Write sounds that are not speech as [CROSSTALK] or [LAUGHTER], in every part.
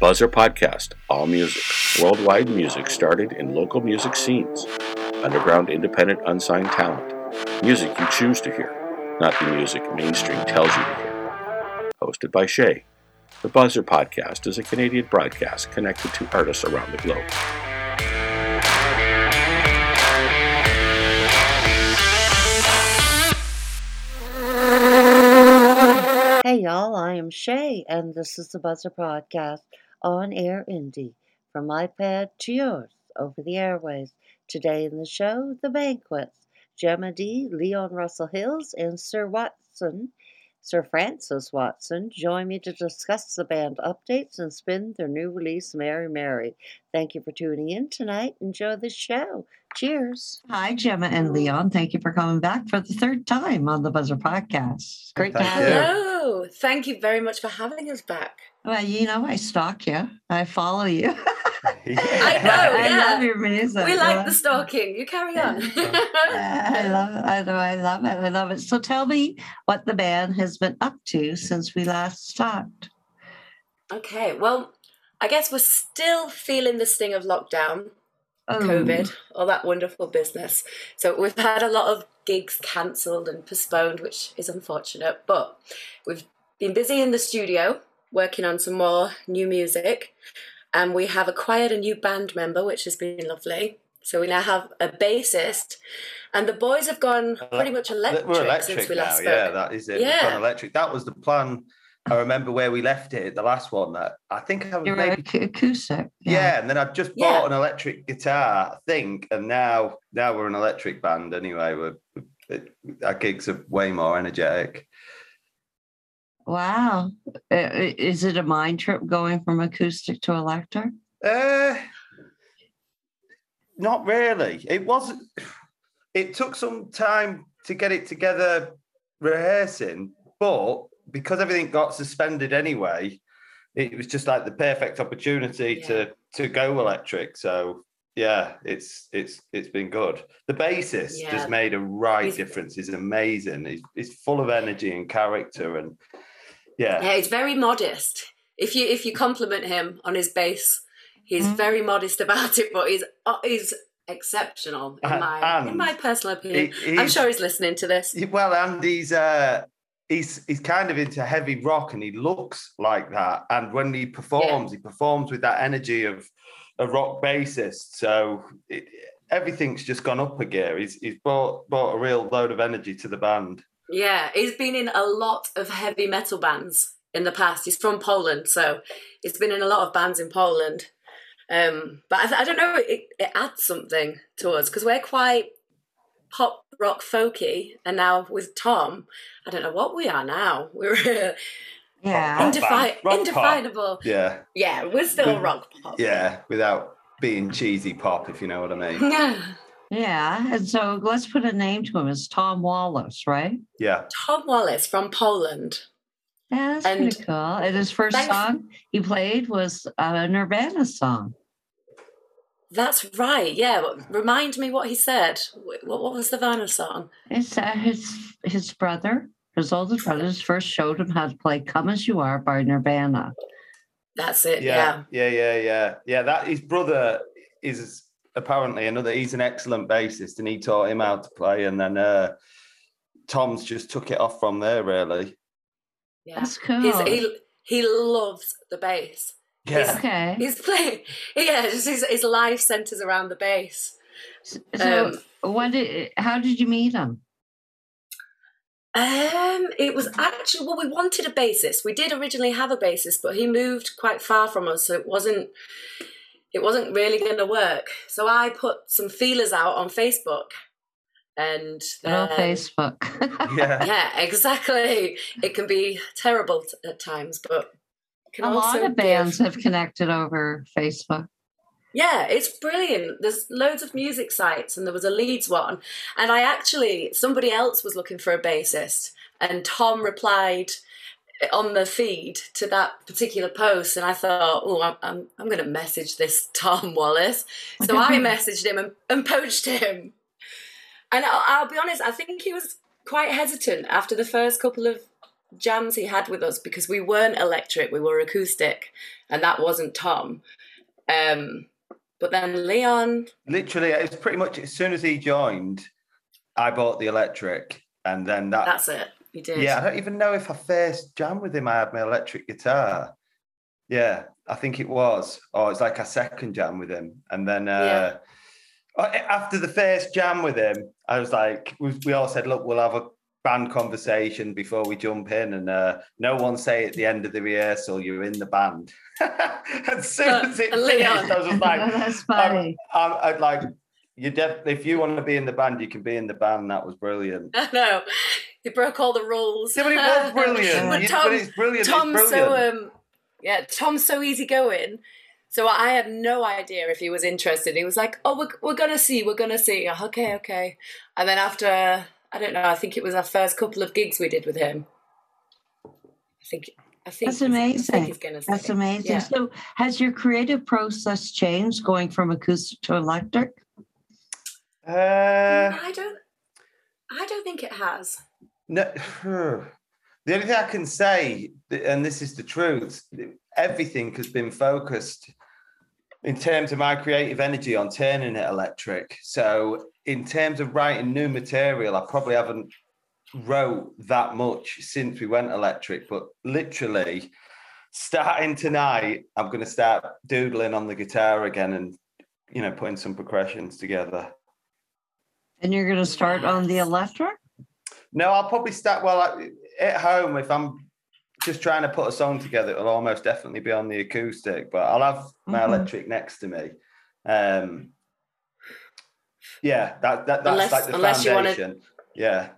Buzzr Podcast, all music, worldwide music started in local music scenes, underground independent unsigned talent, music you choose to hear, not the music mainstream tells you to hear. Hosted by Shay, the Buzzr Podcast is a Canadian broadcast connected to artists around the globe. Hey y'all, I am Shay, and this is the Buzzr Podcast on Air Indie. From my pad to yours, over the airways. Today in the show, The Banquets. Gemma Dee, Leon Russell Hills, and Sir Watson, Sir Francis Watson, join me to discuss the band updates and spin their new release, Mary Mary. Thank you for tuning in tonight. Enjoy the show. Cheers. Hi, Gemma and Leon. Thank you for coming back for the third time on the Buzzr Podcast. Great to Thank have you. you. Hello. Thank you very much for having us back. Well, you know, I stalk you. I follow you. [LAUGHS] [LAUGHS] I know, I yeah. love your music. we like the stalking. You carry on. [LAUGHS] I love it. I know. I love it. I love it. So tell me what the band has been up to since we last talked. okay, well, I guess we're still feeling the sting of lockdown, Oh, COVID, all that wonderful business. So we've had a lot of gigs cancelled and postponed, which is unfortunate. But we've been busy in the studio working on some more new music. And we have acquired a new band member, which has been lovely. So we now have a bassist. And the boys have gone pretty much electric, We're electric since we now. last spoke. Yeah, that is it. We've Yeah. gone electric. That was the plan. I remember where we left it, the last one. That I think I was You're maybe ac- acoustic. yeah. and then I've just Yeah. bought an electric guitar, I think, and now now we're an electric band anyway. We're it, our gigs are way more energetic. Wow. Uh, Is it a mind trip going from acoustic to electric? Uh, not really. It wasn't. It took some time to get it together, rehearsing, but because everything got suspended anyway, it was just like the perfect opportunity to to go electric. So yeah, it's it's it's been good. The bassist Yeah. has made a right He's- difference. He's amazing. He's, he's full of energy and character, and yeah, Yeah, he's very modest. If you if you compliment him on his bass, he's Mhm. very modest about it, but he's uh, he's exceptional in my in my personal opinion. he- I'm sure he's listening to this. Well, and he's uh, he's he's kind of into heavy rock, and he looks like that. And when he performs, he performs with that energy of a rock bassist. So it, everything's just gone up a gear. He's he's brought brought a real load of energy to the band. Yeah, he's been in a lot of heavy metal bands in the past. He's from Poland, so he's been in a lot of bands in Poland. Um, but I, th- I don't know, it, it adds something to us because we're quite pop rock folky, and now with Tom, I don't know what we are now. We're Yeah. Indefi- band. Rock pop. indefinable. Yeah, Yeah, we're still Good. rock pop. yeah, without being cheesy pop, if you know what I mean. [LAUGHS] Yeah. Yeah. And so let's put a name to him. It's Tom Wallace, right? Yeah, Tom Wallace from Poland. Yeah, that's And pretty cool. And his first thanks- song he played was a Nirvana song. That's right. Yeah. Remind me what he said. What, what was the Vanna song? It's uh, his his brother, his oldest brother, first showed him how to play "Come as You Are" by Nirvana. That's it. Yeah. yeah, yeah, yeah, yeah, yeah. That his brother is apparently another. He's an excellent bassist, and he taught him how to play. And then uh, Tom's just took it off from there, really. Yeah. That's cool. He's, he he loves the bass. Yeah, okay. He's playing. Yeah, just his, his life centers around the bass. So, what did? How did you meet him? Um, it was actually well, we wanted a bassist. We did originally have a bassist, but he moved quite far from us, so it wasn't it wasn't really going to work. So I put some feelers out on Facebook, and Oh, then- Facebook. [LAUGHS] yeah. yeah, exactly. It can be terrible t- at times, but can a also lot of give- bands have connected over Facebook. Yeah, it's brilliant. There's loads of music sites, and there was a Leeds one. And I actually, somebody else was looking for a bassist, and Tom replied on the feed to that particular post. And I thought, oh, I'm, I'm, I'm going to message this [LAUGHS] Tom Wallace. So I [LAUGHS] messaged him and, and poached him. And I'll, I'll be honest, I think he was quite hesitant after the first couple of jams he had with us because we weren't electric, we were acoustic, and that wasn't Tom. Um, but then Leon, Literally, it's pretty much as soon as he joined, I bought the electric, and then that. that's it. We did. yeah, I don't even know if I first jammed with him. I had my electric guitar. Yeah, I think it was. Or it's like a second jam with him, and then uh, uh, after the first jam with him, I was like, we, we all said, "Look, we'll have a band conversation before we jump in," and uh, no one say at the end of the rehearsal, "You're in the band." [LAUGHS] as soon as it And finished, I was just like, [LAUGHS] That's funny. I'm, I'd like you. Def- if you want to be in the band, you can be in the band. That was brilliant. [LAUGHS] I know. He broke all the rules. Yeah, but it was [LAUGHS] brilliant. But You- Tom- but it's brilliant. Tom's it's so um yeah, Tom's so easygoing. So I had no idea if he was interested. He was like, "Oh, we're we're gonna see, we're gonna see." Oh, okay, okay. And then after I don't know, I think it was our first couple of gigs we did with him. I think I think That's he's- I amazing. think he's gonna That's stay. amazing. Yeah. So, has your creative process changed going from acoustic to electric? Uh, I don't. I don't think it has. No, hmm. the only thing I can say, and this is the truth, everything has been focused in terms of my creative energy on turning it electric. So, in terms of writing new material, I probably haven't wrote that much since we went electric, but literally starting tonight, I'm going to start doodling on the guitar again and you know putting some progressions together. And you're going to start on the electric? No, I'll probably start. Well, I- at home, if I'm just trying to put a song together, it'll almost definitely be on the acoustic. But I'll have my Mhm. electric next to me. Um, yeah, that, that that's Unless- like the unless you wanna- foundation. Yeah.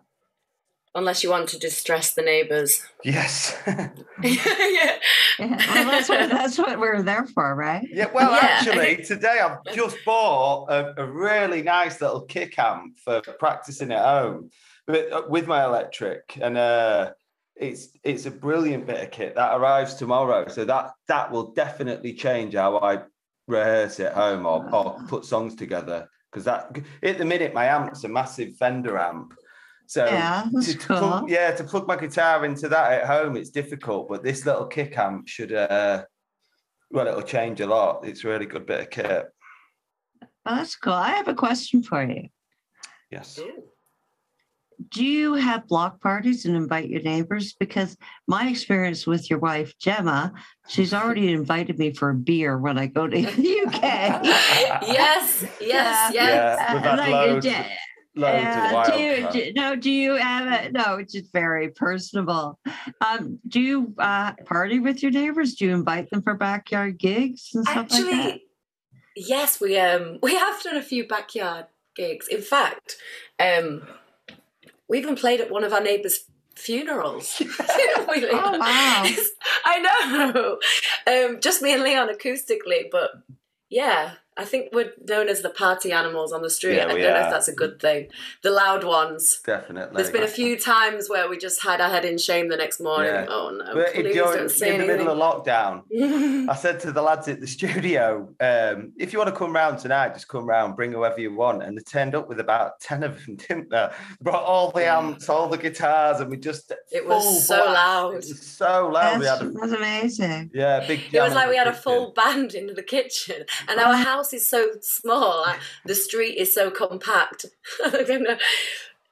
Unless you want to distress the neighbours. Yes. yeah. [LAUGHS] Yeah. Well, that's what that's what we're there for, right? yeah. Well, Yeah. actually, today I've just bought a, a really nice little kick amp for practicing at home, but uh, with my electric, and uh, it's it's a brilliant bit of kit that arrives tomorrow. So that that will definitely change how I rehearse at home or, or put songs together. Because that at the minute my amp's a massive Fender amp. So Yeah, to, to cool. plug, yeah, to plug my guitar into that at home, it's difficult. But this little kick amp should, uh, well, it'll change a lot. It's a really good bit of kit. Oh, that's cool. I have a question for you. Yes. Do you have block parties and invite your neighbors? Because my experience with your wife, Gemma, she's [LAUGHS] already invited me for a beer when I go to the [LAUGHS] UK. yes, yes, Yeah. yes. Yeah, we've had like, loads, do- loads uh, of wild. do you, do, no, do you have a, no, it's just very personable. Um, do you uh, party with your neighbors? Do you invite them for backyard gigs and stuff Actually, like that? yes, we um we have done a few backyard gigs. In fact, um, we even played at one of our neighbours' funerals. [LAUGHS] [LAUGHS] We- Oh, wow. [LAUGHS] I know. Um, just me and Leon acoustically, but yeah, I think we're known as the party animals on the street. Yeah, I don't we know if that's a good thing. The loud ones. Definitely. There's been a few [LAUGHS] times where we just had our head in shame the next morning. Yeah. Oh no, But please if you're don't say in the middle of lockdown. [LAUGHS] I said to the lads at the studio, um, if you want to come round tonight, just come round, bring whoever you want. And they turned up with about [LAUGHS] 10 of them, didn't they? Brought all the amps, all the guitars, and we just. It was so blast. loud. It was so loud. We That's, had a, that's amazing. yeah, big It was like we the had a full band in the kitchen, and our house is so small. The street is so compact. [LAUGHS] I don't know.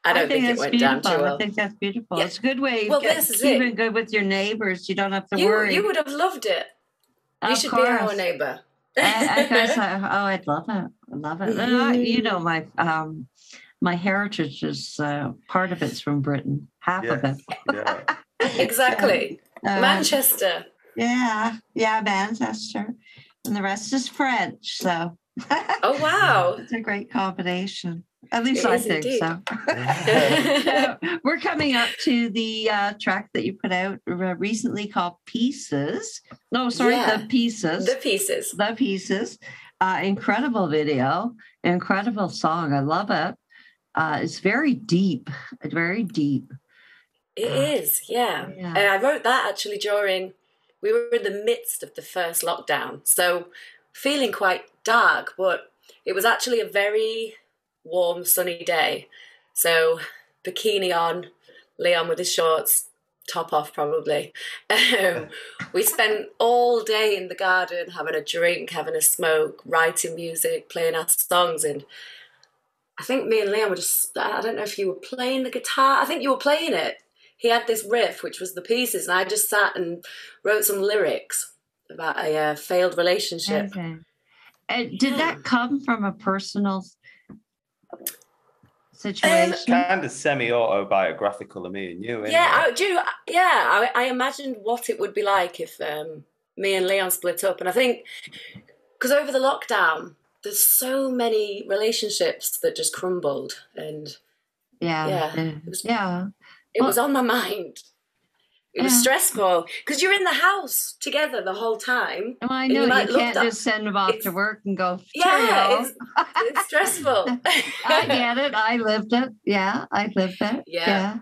I don't think, it that's went down beautiful. too I think that's beautiful. Yeah. It's a good way of Well, get- this is it. keeping good with your neighbors. You don't have to You, worry. you would have loved it. You Of should be our neighbour. I, I [LAUGHS] guess I, oh, I'd love it. I love it. And I, you know, my um, my heritage is uh, part of it's from Britain, half of it. Yeah. exactly. [LAUGHS] Uh, Manchester. Yeah, yeah, Manchester, and the rest is French. So, [LAUGHS] Oh wow. it's a great combination. At least It I think indeed. so. [LAUGHS] So, we're coming up to the uh, track that you put out recently called Pieces. No, sorry, Yeah. the Pieces. the pieces. the Pieces. Uh, incredible video, incredible song. I love it. Uh, it's very deep, very deep. It is, yeah. Yeah. And I wrote that actually during, we were in the midst of the first lockdown. So feeling quite dark, but it was actually a very warm, sunny day. So bikini on, Leon with his shorts, top off probably. [LAUGHS] Um, we spent all day in the garden having a drink, having a smoke, writing music, playing our songs, and I think me and Leon were just. I don't know if you were playing the guitar. I think you were playing it. He had this riff, which was the pieces, and I just sat and wrote some lyrics about a uh, failed relationship. Okay. And did that come from a personal situation? Kind of semi autobiographical of me and you. Yeah, it? I, do you yeah. I, I imagined what it would be like if um, me and Leon split up, and I think because over the lockdown, there's so many relationships that just crumbled, and yeah. yeah, Yeah. was- yeah. It was on my mind. It was Yeah. stressful because you're in the house together the whole time. Well, I And you know you can't just send them off to work and go. Yeah, it's, it's stressful. [LAUGHS] I get it. I lived it. Yeah, I lived it. Yeah. yeah.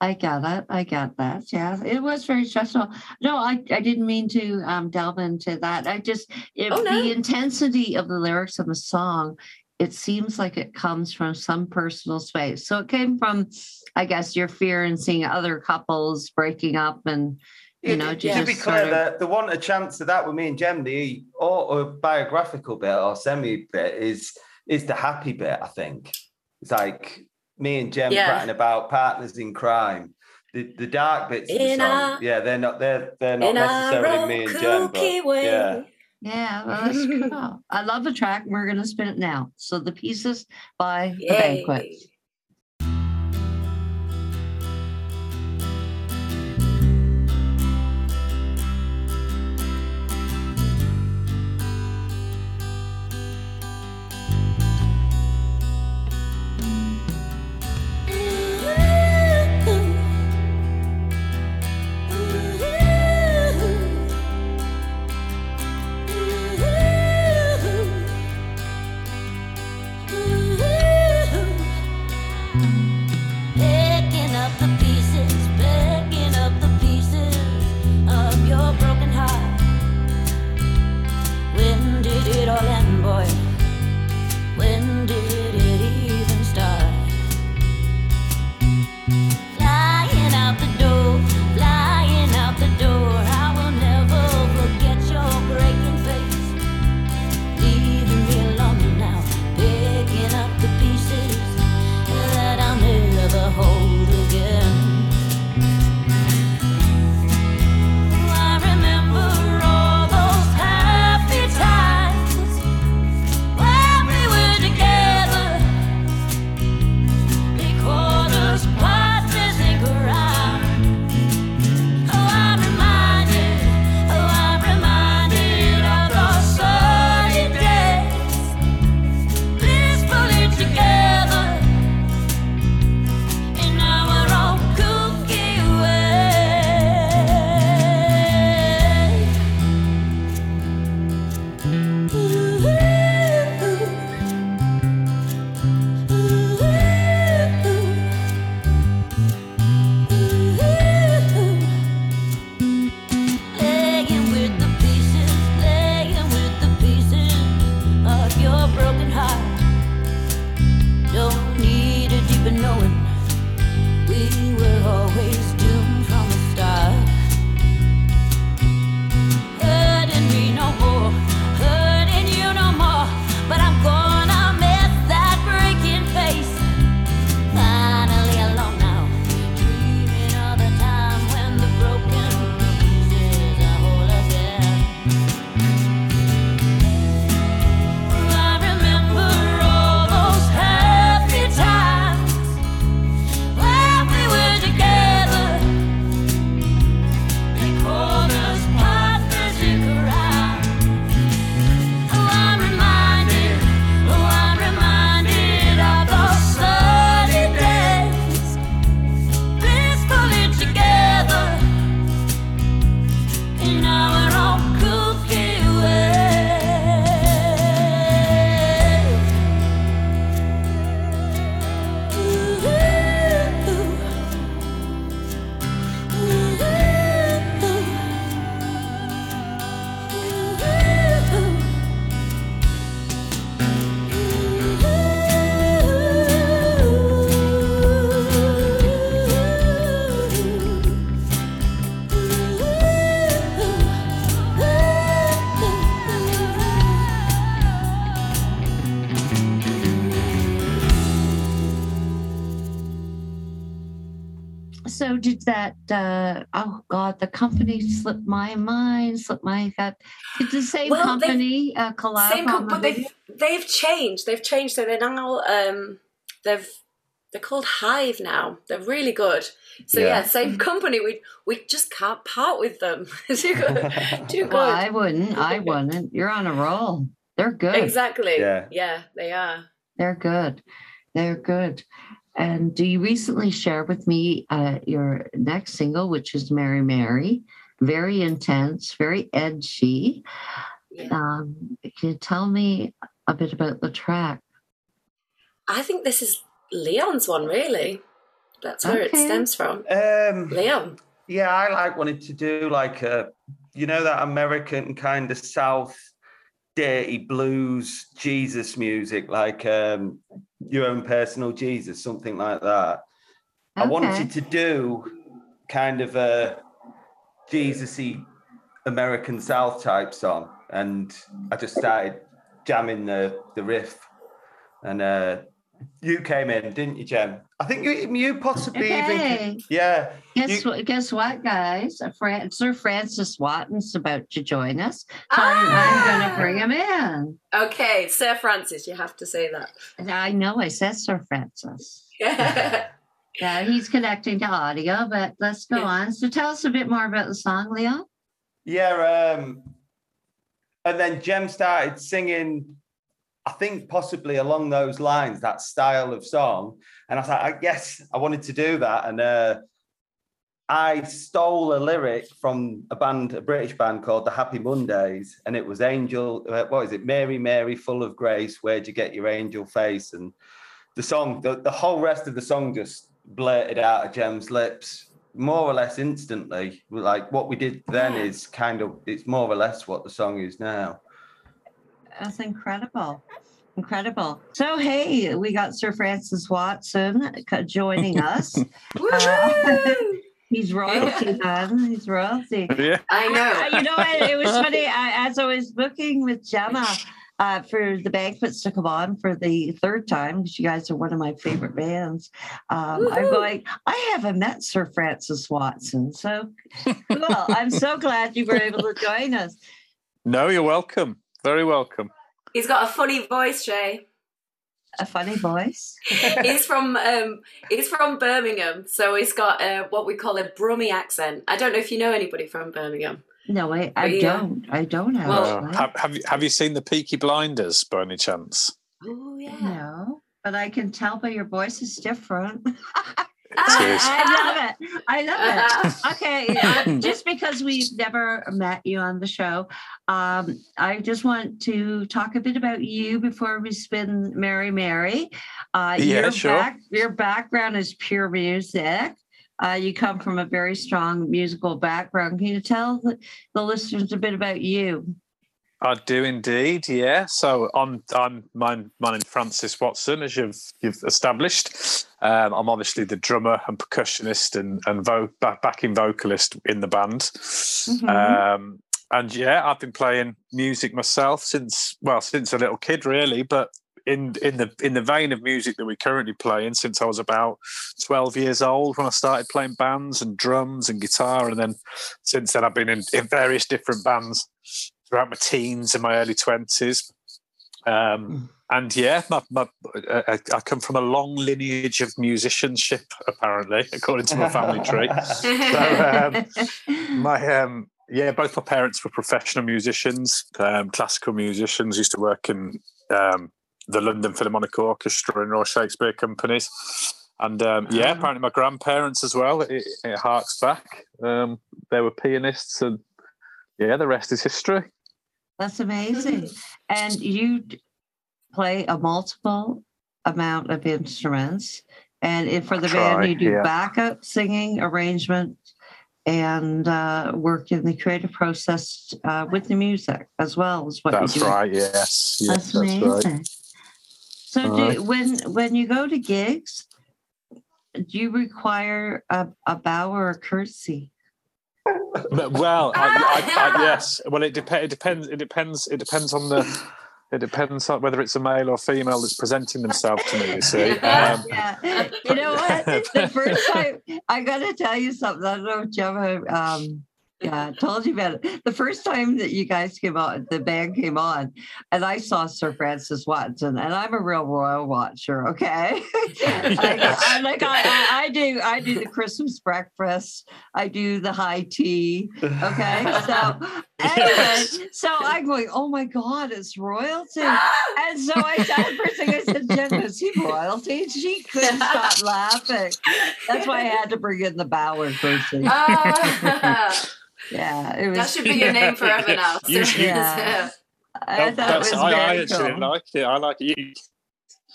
I got it. I got that. Yeah, it was very stressful. No, I, I didn't mean to um, delve into that. I just it, Oh, no. the intensity of the lyrics of the song. It seems like it comes from some personal space. So it came from, I guess, your fear in seeing other couples breaking up and you Yeah, know to just be sort clear, of- the, the one a chance of that with me and Jem, the autobiographical bit or semi bit is is the happy bit. I think it's like me and Jem Yeah. chatting about partners in crime. The, the dark bits of the song, our- yeah, they're not they're they're not In our necessarily me and Jem, but way. yeah. Yeah, well, that's cool. [LAUGHS] I love the track. and We're going to spin it now. So the pieces by the banquet. Did that? Uh, oh God, the company slipped my mind, slipped my head. Did the same Well, company uh, collab Same, com- but they've they've changed. They've changed. So they're now um, they've they're called Hive now. They're really good. So yeah, Yeah. same company. We we just can't part with them. [LAUGHS] too good. Too [LAUGHS] good. Well, I wouldn't. I wouldn't. You're on a roll. They're good. Exactly. Yeah. Yeah, they are. They're good. They're good. And do you recently share with me uh, your next single, which is Mary Mary? Very intense, very edgy. Yeah. Um, can you tell me a bit about the track? I think this is Leon's one, really. That's where it stems from. Um, Leon. yeah, I like wanted to do like a, you know, that American kind of South dirty blues Jesus music, like um, your own personal Jesus, something like that. I wanted to do kind of a Jesus-y American South type song, and I just started jamming the the riff, and uh, you came in, didn't you, Jem? I think you you possibly even yeah. Guess You- what? Guess what, guys? Fran- Sir Francis Watson's about to join us. So I'm, I'm going to bring him in. Okay, Sir Francis, you have to say that. And I know I said Sir Francis. Yeah. [LAUGHS] Yeah, he's connecting to audio, but let's go Yeah. on. So tell us a bit more about the song, Leon. Yeah, um, and then Jem started singing. I think possibly along those lines, that style of song, and I was like, I guess I wanted to do that, and uh, I stole a lyric from a band, a British band called the Happy Mondays, and it was Angel. Uh, what is it? Mary, Mary, full of grace. Where'd you get your angel face? And the song, the, the whole rest of the song just blurted out of Jem's lips more or less instantly. Like what we did then Yeah. is kind of it's more or less what the song is now. That's incredible. Incredible. So, hey, we got Sir Francis Watson joining us. Woo-hoo! [LAUGHS] [LAUGHS] He's royalty, man. He's royalty. Yeah. I Uh, know. you know what? It was funny. I, as I was booking with Gemma uh, for the banquets to come on for the third time, because you guys are one of my favorite bands, um, I'm Woohoo. going, I haven't met Sir Francis Watson. So well, I'm so glad you were able to join us. [LAUGHS] No, you're welcome. Very welcome. He's got a funny voice, Shay. A funny voice. [LAUGHS] He's from um, he's from Birmingham, so he's got uh, what we call a Brummy accent. I don't know if you know anybody from Birmingham. No, I, I Yeah. don't. I don't have Well- have, have you have you seen the Peaky Blinders by any chance? Oh yeah. No, but I can tell by your voice is different. [LAUGHS] I love it. I love it. [LAUGHS] Okay, uh, just because we've never met you on the show, um, I just want to talk a bit about you before we spin Mary Mary. Uh, Yeah, your sure. Back, your background is pure music. Uh, you come from a very strong musical background. Can you tell the listeners a bit about you? I do indeed, yeah. So I'm I'm my my name's Francis Watson, as you've you've established. Um, I'm obviously the drummer and percussionist and and vo- back, backing vocalist in the band. Mhm. Um, and yeah, I've been playing music myself since well since a little kid, really. But in in the in the vein of music that we're currently playing, since I was about twelve years old when I started playing bands and drums and guitar, and then since then I've been in, in various different bands throughout my teens and my early twenties. Um, and yeah, my, my, I, I come from a long lineage of musicianship, apparently, according to my family tree. So, um, [LAUGHS] my um, yeah, both my parents were professional musicians, um, classical musicians. Used to work in um, the London Philharmonic Orchestra and Royal Shakespeare companies, and um, yeah, Ah. apparently my grandparents as well. It, it harks back. Um, they were pianists, and yeah, the rest is history. That's amazing. And you play a multiple amount of instruments. And if for the Try, band, you do yeah. backup singing, arrangement, and uh, work in the creative process uh, with the music as well as what That's you do. right. Yes, yes, That's that's, amazing. right. So, Alright. do, when when you go to gigs, do you require a, a bow or a curtsy? Well, I, I, I, [LAUGHS] yes. Well, it, dep- it depends. It depends. It depends on the. It depends on whether it's a male or female that's presenting themselves to me. You see, [LAUGHS] um, yeah. You know what? [LAUGHS] The first time I got to tell you something. I don't know if Gemma um, yeah, told you about it. The first time that you guys came on, the band came on, and I saw Sir Francis Watson, and I'm a real royal watcher. Okay, [LAUGHS] [LAUGHS] I, like I, I, do, I do the Christmas breakfast, I do the high tea. Okay, [LAUGHS] so anyway, so I'm going, oh my god, it's royalty, and so I said first thing I said, Jen, is he royalty? She couldn't stop laughing. That's why I had to bring in the Bower first. Oh. Yeah, it was. That should be your name forever [LAUGHS] now. Usually, yeah. [LAUGHS] I, thought it was I, I actually cool. like it. I like it.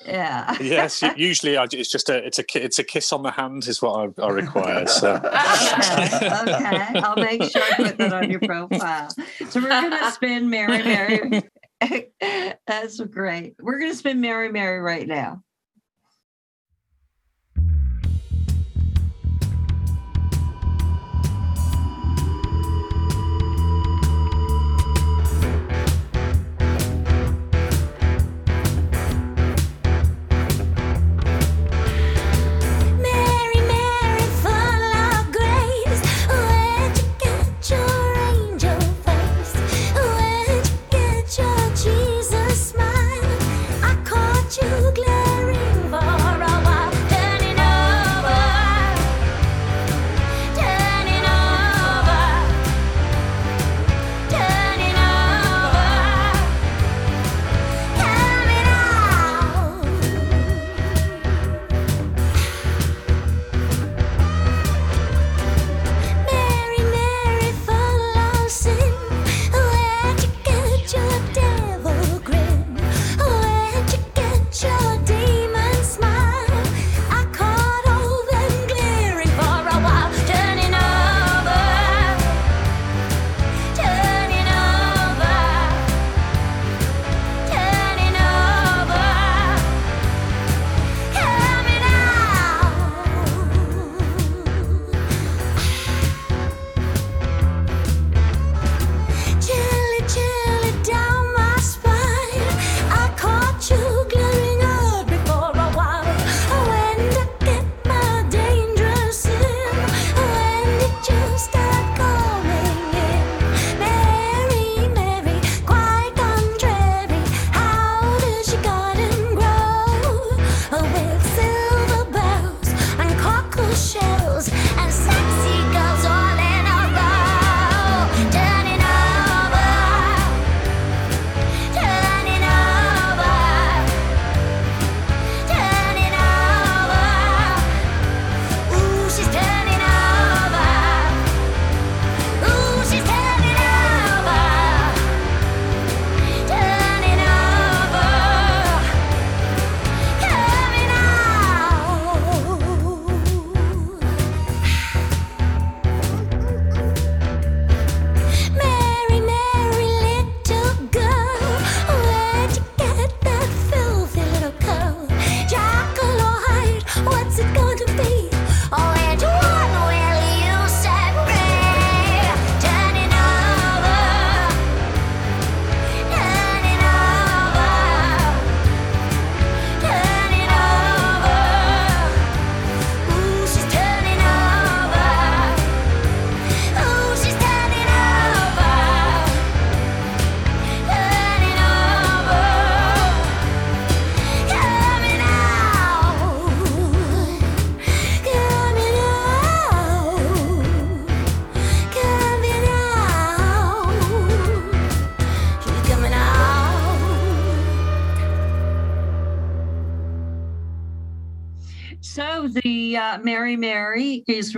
Yeah. Yes, [LAUGHS] usually I, it's just a it's a it's a kiss on the hand is what I, I require. So Okay, okay. I'll make sure I put that on your profile. So we're gonna spin Mary Mary. That's great. We're gonna spin Mary Mary right now.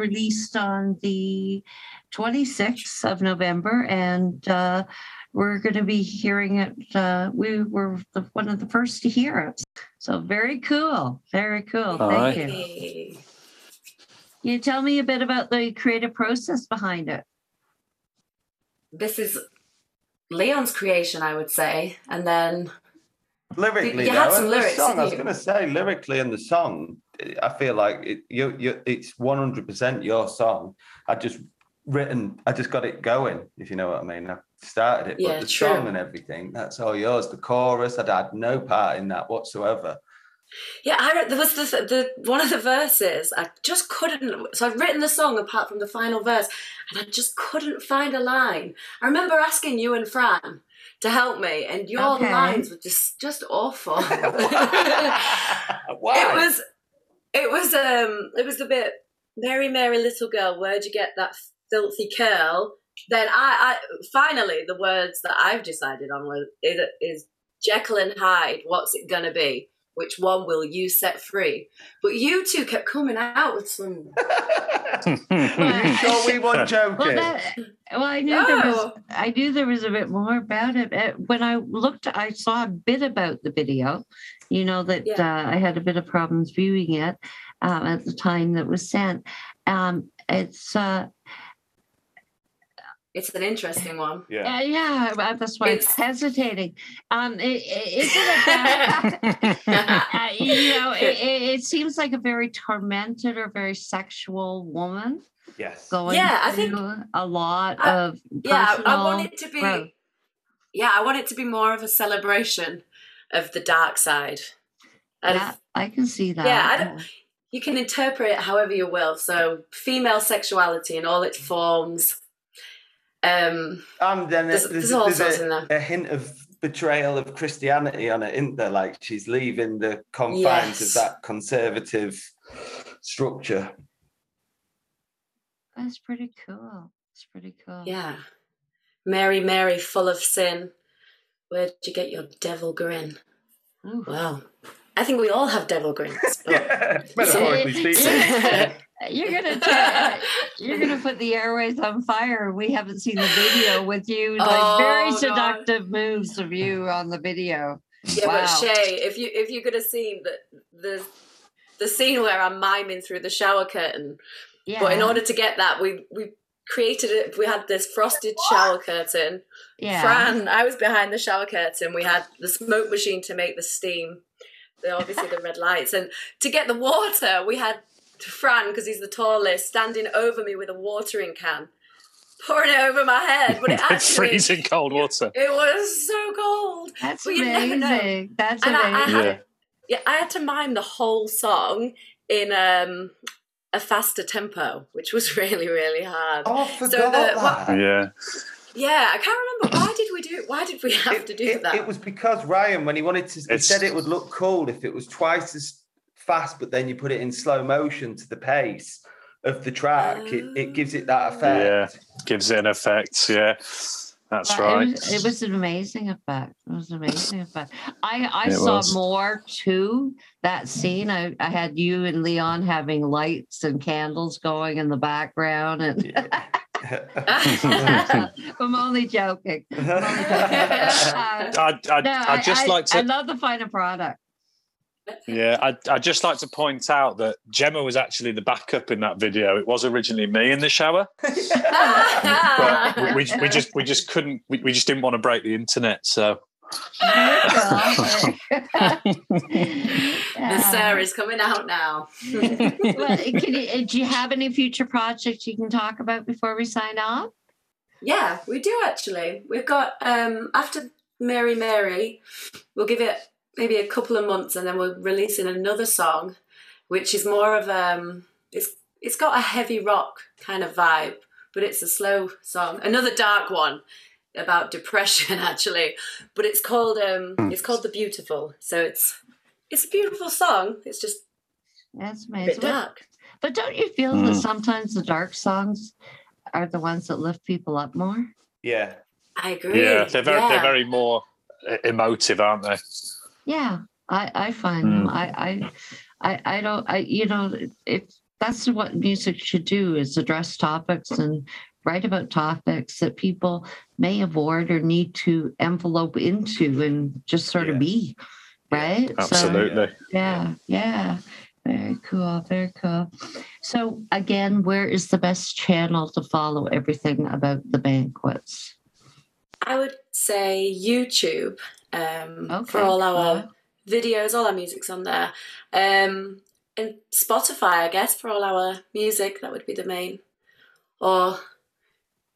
Released on the 26th of November, and uh, we're going to be hearing it. Uh, we were the, one of the first to hear it. So very cool, very cool. All Thank right. you. Can you tell me a bit about the creative process behind it? This is Leon's creation, I would say. And then Lyrically, You had though, some and the lyrics, song, I was going to say lyrically in the song, I feel like it, you, you, it's one hundred percent your song. I just written. I just got it going, if you know what I mean. I started it, Yeah, but the true. song and everything, that's all yours. The chorus, I'd had no part in that whatsoever. Yeah, I there was the, the one of the verses. I just couldn't. So I'd written the song apart from the final verse, and I just couldn't find a line. I remember asking you and Fran to help me, and your Okay. lines were just just awful. [LAUGHS] Why? [LAUGHS] It was, it was, um, it was the bit. Mary, Mary, little girl, where'd you get that filthy curl? Then I, I finally the words that I've decided on was is, is Jekyll and Hyde. What's it gonna be? Which one will you set free? But you two kept coming out with some. [LAUGHS] you sure we weren't joking? Well, that, well, I knew there was. I knew there was a bit more about it. Uh, When I looked, I saw a bit about the video. You know that Yeah. uh, I had a bit of problems viewing it um, at the time that was sent. Um, it's uh, It's an interesting one. [LAUGHS] yeah. uh, yeah, that's why it's It's- hesitating. Um, i- i- is it about? [LAUGHS] [LAUGHS] uh, you know, it, it, it seems like a very tormented or very sexual woman Yes. going Yeah, I think- a lot I- of Yeah, I- I want it to be. growth. Yeah, I want it to be more of a celebration of the dark side. And Yeah, I can see that. Yeah, I don't- you can interpret it however you will. So, female sexuality in all its forms. Um, And then There's- there's, there's all there's a, in there. a hint of betrayal of Christianity on it, isn't there? Like she's leaving the confines Yes. of that conservative structure. That's pretty cool. It's pretty cool. yeah. Mary, Mary, full of sin. Where'd you get your devil grin? Ooh. Well, I think we all have devil grins. [LAUGHS] but- Yeah, metaphorically [LAUGHS] See? speaking. [LAUGHS] You're gonna [LAUGHS] try, you're gonna put the airways on fire. We haven't seen the video with you. Like Oh, very seductive moves of you on the video. Yeah, Wow. but Shay, if you if you could have seen the the the scene where I'm miming through the shower curtain, Yeah. but in order to get that, we we created it. We had this frosted shower curtain. yeah. Fran, I was behind the shower curtain. We had the smoke machine to make the steam. The, obviously the red lights, and to get the water, we had Fran because he's the tallest, standing over me with a watering can, pouring it over my head. But it [LAUGHS] it's actually freezing cold water. it was so cold. That's Well, you never know. amazing. That's And I, I amazing. had Yeah. yeah, I had to mime the whole song in um, a faster tempo, which was [LAUGHS] really, really hard. Oh, I So forgot the- what- that. Yeah. Yeah, I can't remember why did we do it? why did we have It, to do it- that? it was because Ryan, when he wanted to, he It's- said it would look cool if it was twice as fast, but then you put it in slow motion to the pace of the track. It, it gives it that effect. Yeah, gives it an effect. Yeah. That's But right. It was, it was an amazing effect. It was an amazing effect. I, I It saw was. more to that scene. I, I had you and Leon having lights and candles going in the background, and [LAUGHS] [LAUGHS] I'm only joking. [LAUGHS] Uh, I'd, I'd, no, I'd just I, like to. I love the final product. Yeah, I'd, I'd just like to point out that Gemma was actually the backup in that video. It was originally me in the shower, [LAUGHS] but we, we, we just we just couldn't we, we just didn't want to break the internet. So [LAUGHS] the sir is coming out now. [LAUGHS] well, can you, do you have any future projects you can talk about before we sign off? Yeah, we do actually. We've got um after Mary Mary, we'll give it maybe a couple of months and then we're releasing another song, which is more of um it's it's got a heavy rock kind of vibe, but it's a slow song. Another dark one about depression [LAUGHS] actually. But it's called um it's called The Beautiful. So it's it's a beautiful song. It's just That's a bit amazing. But, dark. but don't you feel that Mm. sometimes the dark songs are the ones that lift people up more? yeah. I agree. yeah, they're very they're very more uh, emotive, aren't they? Yeah, I, I find Mm. them. I, I, I, I don't. I, you know, if that's what music should do is address topics and write about topics that people may avoid or need to envelope into and just sort Yeah. of be, right? So, Absolutely. yeah, yeah. Very cool. Very cool. So again, where is the best channel to follow everything about the banquets? I would say YouTube um, Okay. for all our yeah. videos, all our music's on there. Um, and Spotify, I guess, for all our music, that would be the main. Or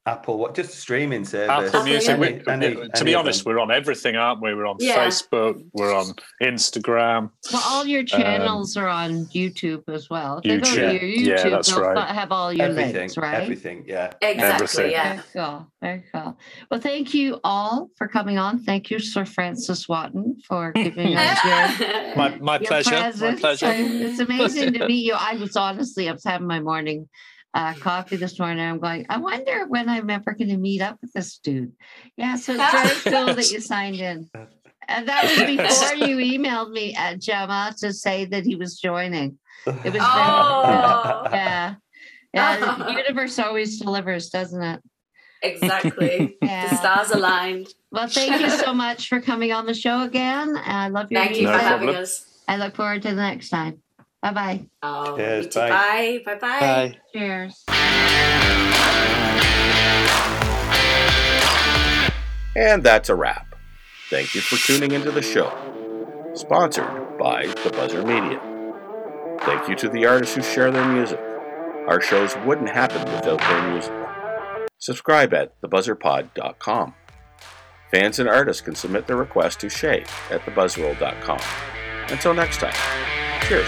Apple, what just streaming service. Apple Apple, Music. yeah. we- Any- any- to any be honest, them. we're on everything, aren't we? We're on Yeah. Facebook, we're on Instagram. Well, all your channels um, are on YouTube as well. If they go to YouTube. Yeah, that's they'll right. have all your everything, links, right? everything, yeah. Exactly, Everything. yeah. Very cool. Very cool. Well, thank you all for coming on. Thank you, Sir Francis Watson, for giving us [LAUGHS] your My, my your pleasure. My pleasure. It's amazing to meet you. I was honestly, I was having my morning uh, coffee this morning. I'm going, I wonder when I'm ever going to meet up with this dude. Yeah, so it's very cool that you signed in. And that was before you emailed me at Gemma to say that he was joining. It was Oh. very, [LAUGHS] yeah. Yeah, the [LAUGHS] universe always delivers, doesn't it? exactly. Yeah. The stars aligned. Well, thank you so [LAUGHS] much for coming on the show again. I love your Thank you for having us. I look forward to the next time. Oh, bye bye. Oh, Cheers, you bye. Bye. Bye. Bye. Bye. Cheers. And that's a wrap. Thank you for tuning into the show. Sponsored by The Buzzr Media. Thank you to the artists who share their music. Our shows wouldn't happen without their music. Subscribe at thebuzzrpod.com. Fans and artists can submit their requests to Shay at thebuzzroll.com. Until next time, cheers.